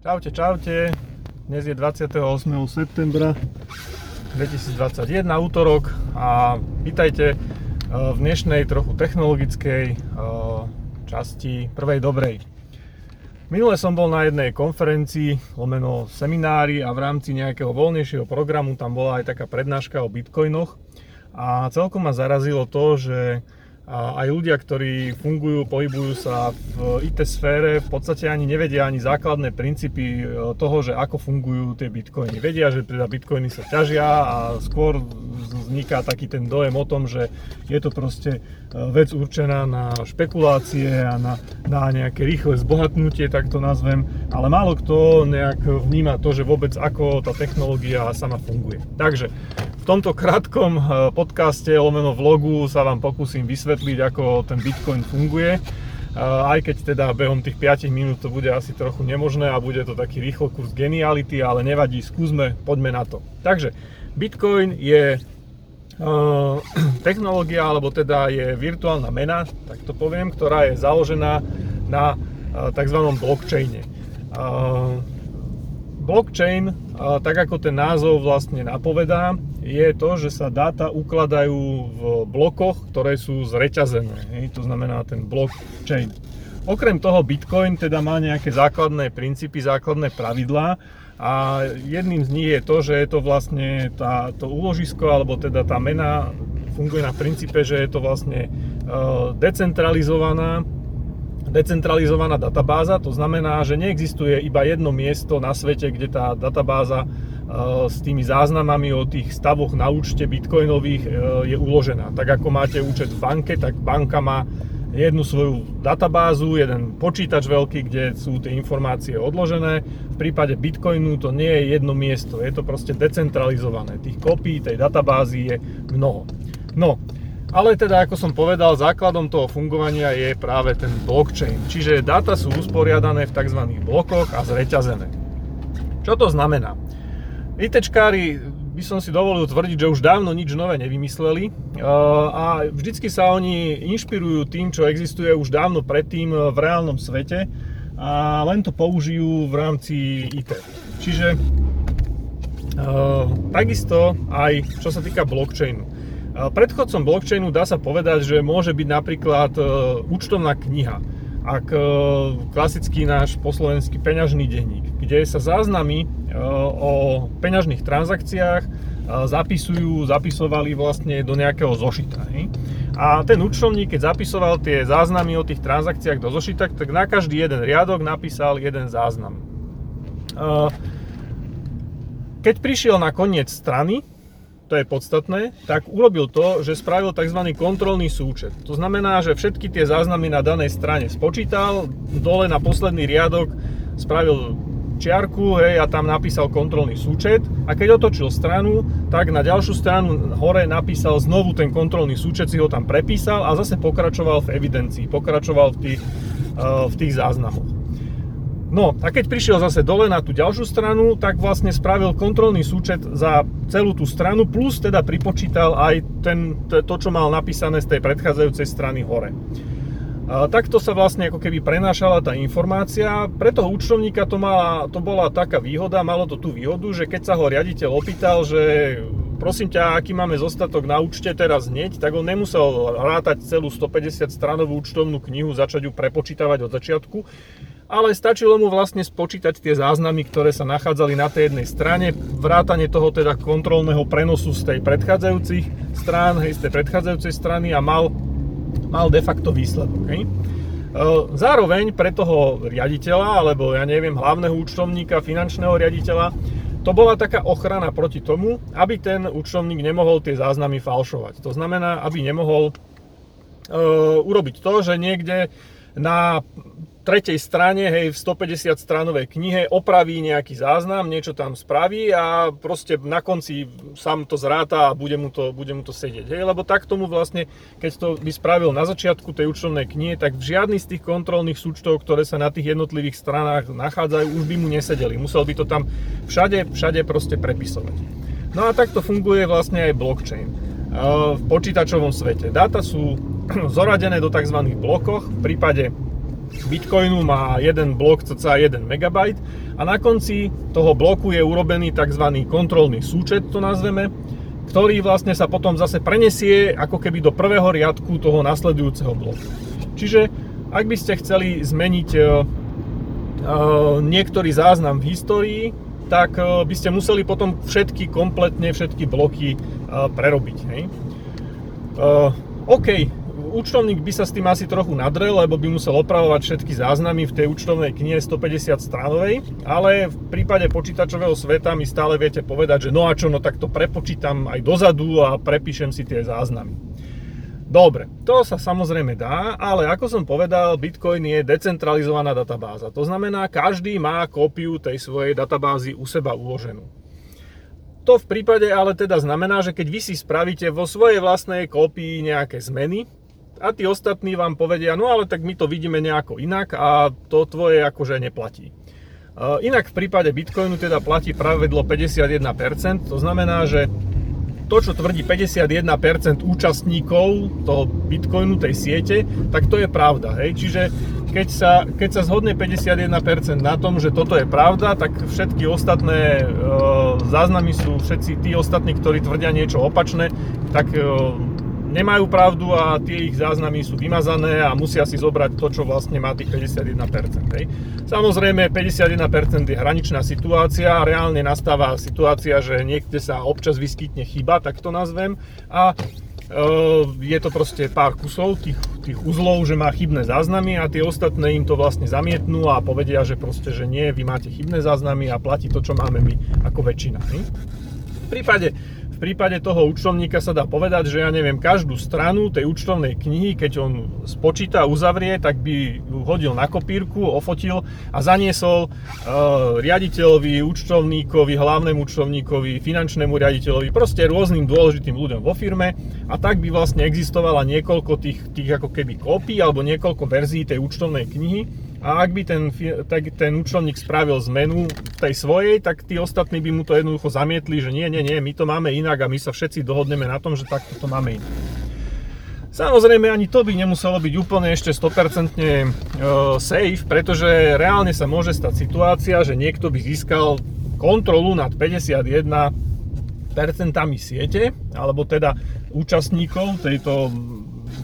Čaute, čaute. Dnes je 28. septembra 2021, útorok a vítajte eh, v dnešnej trochu technologickej eh, časti prvej dobrej. Minule som bol na jednej konferencii, lomeno seminári a v rámci nejakého voľnejšieho programu tam bola aj taká prednáška o bitcoinoch a celkom ma zarazilo to, že a aj ľudia, ktorí fungujú, pohybujú sa v IT sfére, v podstate ani nevedia ani základné princípy e, toho, že ako fungujú tie bitcoiny. Vedia, že teda bitcoiny sa ťažia a skôr vzniká taký ten dojem o tom, že je to proste e, vec určená na špekulácie a na, na nejaké rýchle zbohatnutie, tak to nazvem, ale málo kto nejak vníma to, že vôbec ako tá technológia sama funguje. Takže v tomto krátkom eh, podcaste, lomeno vlogu sa vám pokúsim vysvetliť, ako ten Bitcoin funguje. Eh, aj keď teda behom tých 5 minút to bude asi trochu nemožné a bude to taký rýchlo kurz geniality, ale nevadí, skúsme, poďme na to. Takže Bitcoin je eh, technológia, alebo teda je virtuálna mena, tak to poviem, ktorá je založená na tzv. blockchaine. Blockchain, tak ako ten názov vlastne napovedá, je to, že sa dáta ukladajú v blokoch, ktoré sú zreťazené. To znamená ten blockchain. Okrem toho Bitcoin teda má nejaké základné princípy, základné pravidlá a jedným z nich je to, že je to vlastne tá, to úložisko alebo teda tá mena funguje na princípe, že je to vlastne uh, decentralizovaná decentralizovaná databáza, to znamená, že neexistuje iba jedno miesto na svete, kde tá databáza e, s tými záznamami o tých stavoch na účte bitcoinových e, je uložená. Tak ako máte účet v banke, tak banka má jednu svoju databázu, jeden počítač veľký, kde sú tie informácie odložené. V prípade Bitcoinu to nie je jedno miesto, je to proste decentralizované. Tých kopí tej databázy je mnoho. No, ale teda, ako som povedal, základom toho fungovania je práve ten blockchain. Čiže dáta sú usporiadané v tzv. blokoch a zreťazené. Čo to znamená? ITčkári by som si dovolil tvrdiť, že už dávno nič nové nevymysleli a vždycky sa oni inšpirujú tým, čo existuje už dávno predtým v reálnom svete a len to použijú v rámci IT. Čiže takisto aj čo sa týka blockchainu. Predchodcom blockchainu dá sa povedať, že môže byť napríklad e, účtovná kniha, ak e, klasický náš poslovenský peňažný denník, kde sa záznamy e, o peňažných transakciách zapisujú, zapisovali vlastne do nejakého zošita. A ten účtovník, keď zapisoval tie záznamy o tých transakciách do zošita, tak na každý jeden riadok napísal jeden záznam. Keď prišiel na koniec strany, to je podstatné, tak urobil to, že spravil tzv. kontrolný súčet. To znamená, že všetky tie záznamy na danej strane spočítal, dole na posledný riadok spravil čiarku hej, a tam napísal kontrolný súčet a keď otočil stranu, tak na ďalšiu stranu hore napísal znovu ten kontrolný súčet, si ho tam prepísal a zase pokračoval v evidencii, pokračoval v tých, uh, v tých záznamoch. No a keď prišiel zase dole na tú ďalšiu stranu, tak vlastne spravil kontrolný súčet za celú tú stranu, plus teda pripočítal aj ten, to, čo mal napísané z tej predchádzajúcej strany hore. A takto sa vlastne ako keby prenášala tá informácia. Pre toho účtovníka to, mala, to bola taká výhoda, malo to tú výhodu, že keď sa ho riaditeľ opýtal, že prosím ťa, aký máme zostatok na účte teraz hneď, tak on nemusel rátať celú 150 stranovú účtovnú knihu, začať ju prepočítavať od začiatku, ale stačilo mu vlastne spočítať tie záznamy, ktoré sa nachádzali na tej jednej strane, vrátanie toho teda kontrolného prenosu z tej predchádzajúcich strán, hej, z tej predchádzajúcej strany a mal, mal de facto výsledok. Hej. E, zároveň pre toho riaditeľa, alebo ja neviem, hlavného účtovníka, finančného riaditeľa, to bola taká ochrana proti tomu, aby ten účtovník nemohol tie záznamy falšovať. To znamená, aby nemohol uh, urobiť to, že niekde na tretej strane, hej, v 150 stranovej knihe opraví nejaký záznam, niečo tam spraví a proste na konci sám to zráta a bude mu to, bude mu to sedieť. Hej, lebo tak tomu vlastne, keď to by spravil na začiatku tej účtovnej knihy, tak žiadny z tých kontrolných súčtov, ktoré sa na tých jednotlivých stranách nachádzajú, už by mu nesedeli. Musel by to tam všade, všade proste prepisovať. No a takto funguje vlastne aj blockchain v počítačovom svete. Dáta sú zoradené do tzv. blokoch. V prípade Bitcoinu má jeden blok cca 1 MB a na konci toho bloku je urobený tzv. kontrolný súčet, to nazveme, ktorý vlastne sa potom zase prenesie ako keby do prvého riadku toho nasledujúceho bloku. Čiže ak by ste chceli zmeniť uh, niektorý záznam v histórii, tak uh, by ste museli potom všetky, kompletne všetky bloky prerobiť. Hej? OK, účtovník by sa s tým asi trochu nadrel, lebo by musel opravovať všetky záznamy v tej účtovnej knihe 150 stranovej, ale v prípade počítačového sveta mi stále viete povedať, že no a čo, no tak to prepočítam aj dozadu a prepíšem si tie záznamy. Dobre, to sa samozrejme dá, ale ako som povedal, Bitcoin je decentralizovaná databáza. To znamená, každý má kópiu tej svojej databázy u seba uloženú. To v prípade ale teda znamená, že keď vy si spravíte vo svojej vlastnej kópii nejaké zmeny, a tí ostatní vám povedia, no ale tak my to vidíme nejako inak a to tvoje akože neplatí. Inak v prípade Bitcoinu teda platí pravidlo 51%, to znamená, že to, čo tvrdí 51% účastníkov toho Bitcoinu, tej siete, tak to je pravda. Hej? Čiže keď sa, keď sa zhodne 51% na tom, že toto je pravda, tak všetky ostatné e, záznamy sú všetci tí ostatní, ktorí tvrdia niečo opačné, tak e, nemajú pravdu a tie ich záznamy sú vymazané a musia si zobrať to, čo vlastne má tých 51%. Hej. Samozrejme, 51% je hraničná situácia, reálne nastáva situácia, že niekde sa občas vyskytne chyba, tak to nazvem, a e, je to proste pár kusov tých, tých uzlov, že má chybné záznamy a tie ostatné im to vlastne zamietnú a povedia, že proste, že nie, vy máte chybné záznamy a platí to, čo máme my ako väčšina. Hej. V prípade prípade toho účtovníka sa dá povedať, že ja neviem, každú stranu tej účtovnej knihy, keď on spočíta uzavrie, tak by ju hodil na kopírku, ofotil a zaniesol uh, riaditeľovi, účtovníkovi, hlavnému účtovníkovi, finančnému riaditeľovi, proste rôznym dôležitým ľuďom vo firme a tak by vlastne existovala niekoľko tých, tých ako keby kópií alebo niekoľko verzií tej účtovnej knihy a ak by ten, tak ten účtovník spravil zmenu tej svojej, tak tí ostatní by mu to jednoducho zamietli, že nie, nie, nie, my to máme inak a my sa všetci dohodneme na tom, že takto to máme inak. Samozrejme ani to by nemuselo byť úplne ešte 100% e, safe, pretože reálne sa môže stať situácia, že niekto by získal kontrolu nad 51% siete, alebo teda účastníkov tejto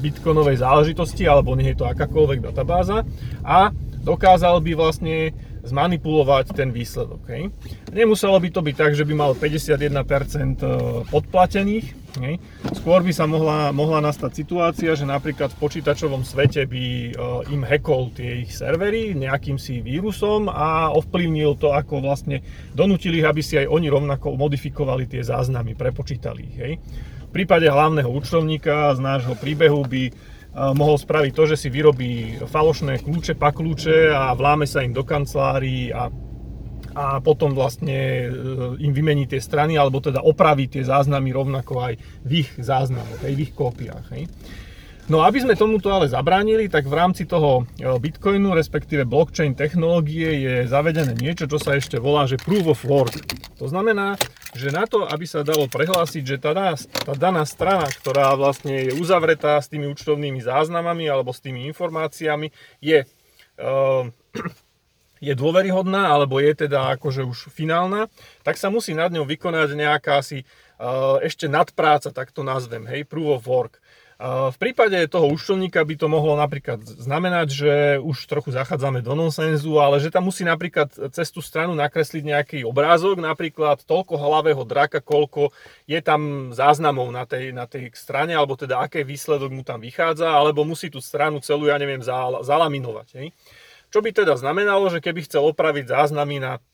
bitcoinovej záležitosti, alebo nie je to akákoľvek databáza a dokázal by vlastne zmanipulovať ten výsledok. Hej. Nemuselo by to byť tak, že by mal 51% e, podplatených. Hej. Skôr by sa mohla, mohla nastať situácia, že napríklad v počítačovom svete by e, im hackol tie ich servery nejakým si vírusom a ovplyvnil to, ako vlastne donútili ich, aby si aj oni rovnako modifikovali tie záznamy, prepočítali ich. Hej. V prípade hlavného účtovníka z nášho príbehu by mohol spraviť to, že si vyrobí falošné kľúče, pakľúče a vláme sa im do kancelárií a, a potom vlastne e, im vymení tie strany, alebo teda opraví tie záznamy rovnako aj v ich záznamoch, aj v ich kópiách. Hej. No aby sme tomuto ale zabránili, tak v rámci toho e, Bitcoinu, respektíve blockchain technológie je zavedené niečo, čo sa ešte volá, že Proof of Work. To znamená, že na to, aby sa dalo prehlásiť, že tá daná, tá daná strana, ktorá vlastne je uzavretá s tými účtovnými záznamami alebo s tými informáciami, je, uh, je dôveryhodná alebo je teda akože už finálna, tak sa musí nad ňou vykonať nejaká si uh, ešte nadpráca, tak to nazvem, hej, Proof of Work. V prípade toho účtovníka by to mohlo napríklad znamenať, že už trochu zachádzame do nonsenzu, ale že tam musí napríklad cez tú stranu nakresliť nejaký obrázok, napríklad toľko hlavého draka, koľko je tam záznamov na tej, na tej strane, alebo teda aký výsledok mu tam vychádza, alebo musí tú stranu celú, ja neviem, zalaminovať. Hej. Čo by teda znamenalo, že keby chcel opraviť záznamy na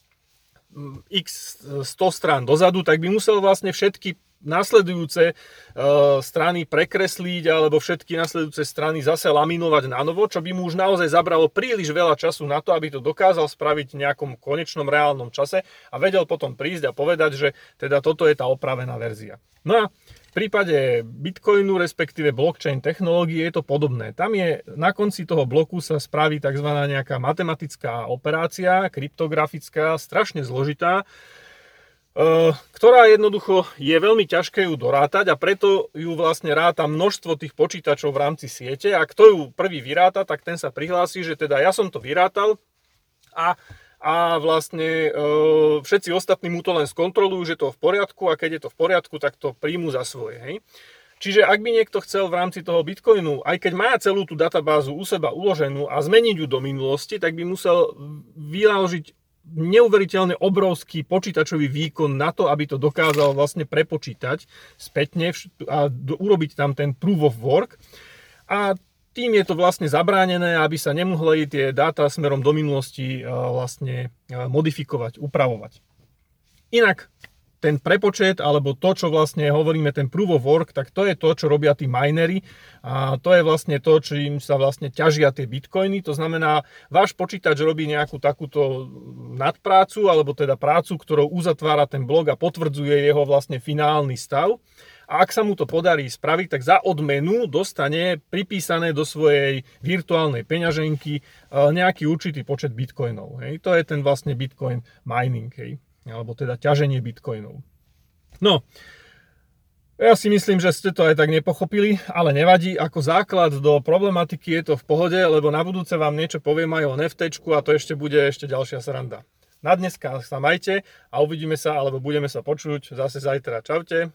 mm, x 100 strán dozadu, tak by musel vlastne všetky nasledujúce uh, strany prekresliť alebo všetky nasledujúce strany zase laminovať na novo, čo by mu už naozaj zabralo príliš veľa času na to, aby to dokázal spraviť v nejakom konečnom reálnom čase a vedel potom prísť a povedať, že teda toto je tá opravená verzia. No a v prípade Bitcoinu, respektíve blockchain technológie je to podobné. Tam je na konci toho bloku sa spraví tzv. nejaká matematická operácia, kryptografická, strašne zložitá, ktorá jednoducho je veľmi ťažké ju dorátať a preto ju vlastne ráta množstvo tých počítačov v rámci siete a kto ju prvý vyráta, tak ten sa prihlási, že teda ja som to vyrátal a, a vlastne e, všetci ostatní mu to len skontrolujú, že to je v poriadku a keď je to v poriadku, tak to príjmu za svoje. Hej? Čiže ak by niekto chcel v rámci toho Bitcoinu, aj keď má celú tú databázu u seba uloženú a zmeniť ju do minulosti, tak by musel vynaložiť neuveriteľne obrovský počítačový výkon na to, aby to dokázal vlastne prepočítať spätne a urobiť tam ten proof of work. A tým je to vlastne zabránené, aby sa nemohli tie dáta smerom do minulosti vlastne modifikovať, upravovať. Inak ten prepočet, alebo to, čo vlastne hovoríme, ten proof of work, tak to je to, čo robia tí minery a to je vlastne to, čo im sa vlastne ťažia tie bitcoiny. To znamená, váš počítač robí nejakú takúto nadprácu, alebo teda prácu, ktorou uzatvára ten blok a potvrdzuje jeho vlastne finálny stav. A ak sa mu to podarí spraviť, tak za odmenu dostane pripísané do svojej virtuálnej peňaženky e, nejaký určitý počet bitcoinov. Hej. To je ten vlastne bitcoin mining. Hej alebo teda ťaženie bitcoinov. No, ja si myslím, že ste to aj tak nepochopili, ale nevadí. Ako základ do problematiky je to v pohode, lebo na budúce vám niečo poviem aj o NFT a to ešte bude ešte ďalšia sranda. Na dneska sa majte a uvidíme sa, alebo budeme sa počuť zase zajtra. Čaute.